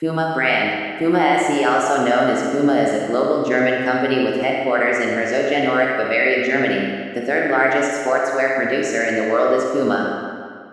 Puma brand. Puma SE, also known as Puma, is a global German company with headquarters in Herzogenaurach, Bavaria, Germany. The third largest sportswear producer in the world is Puma.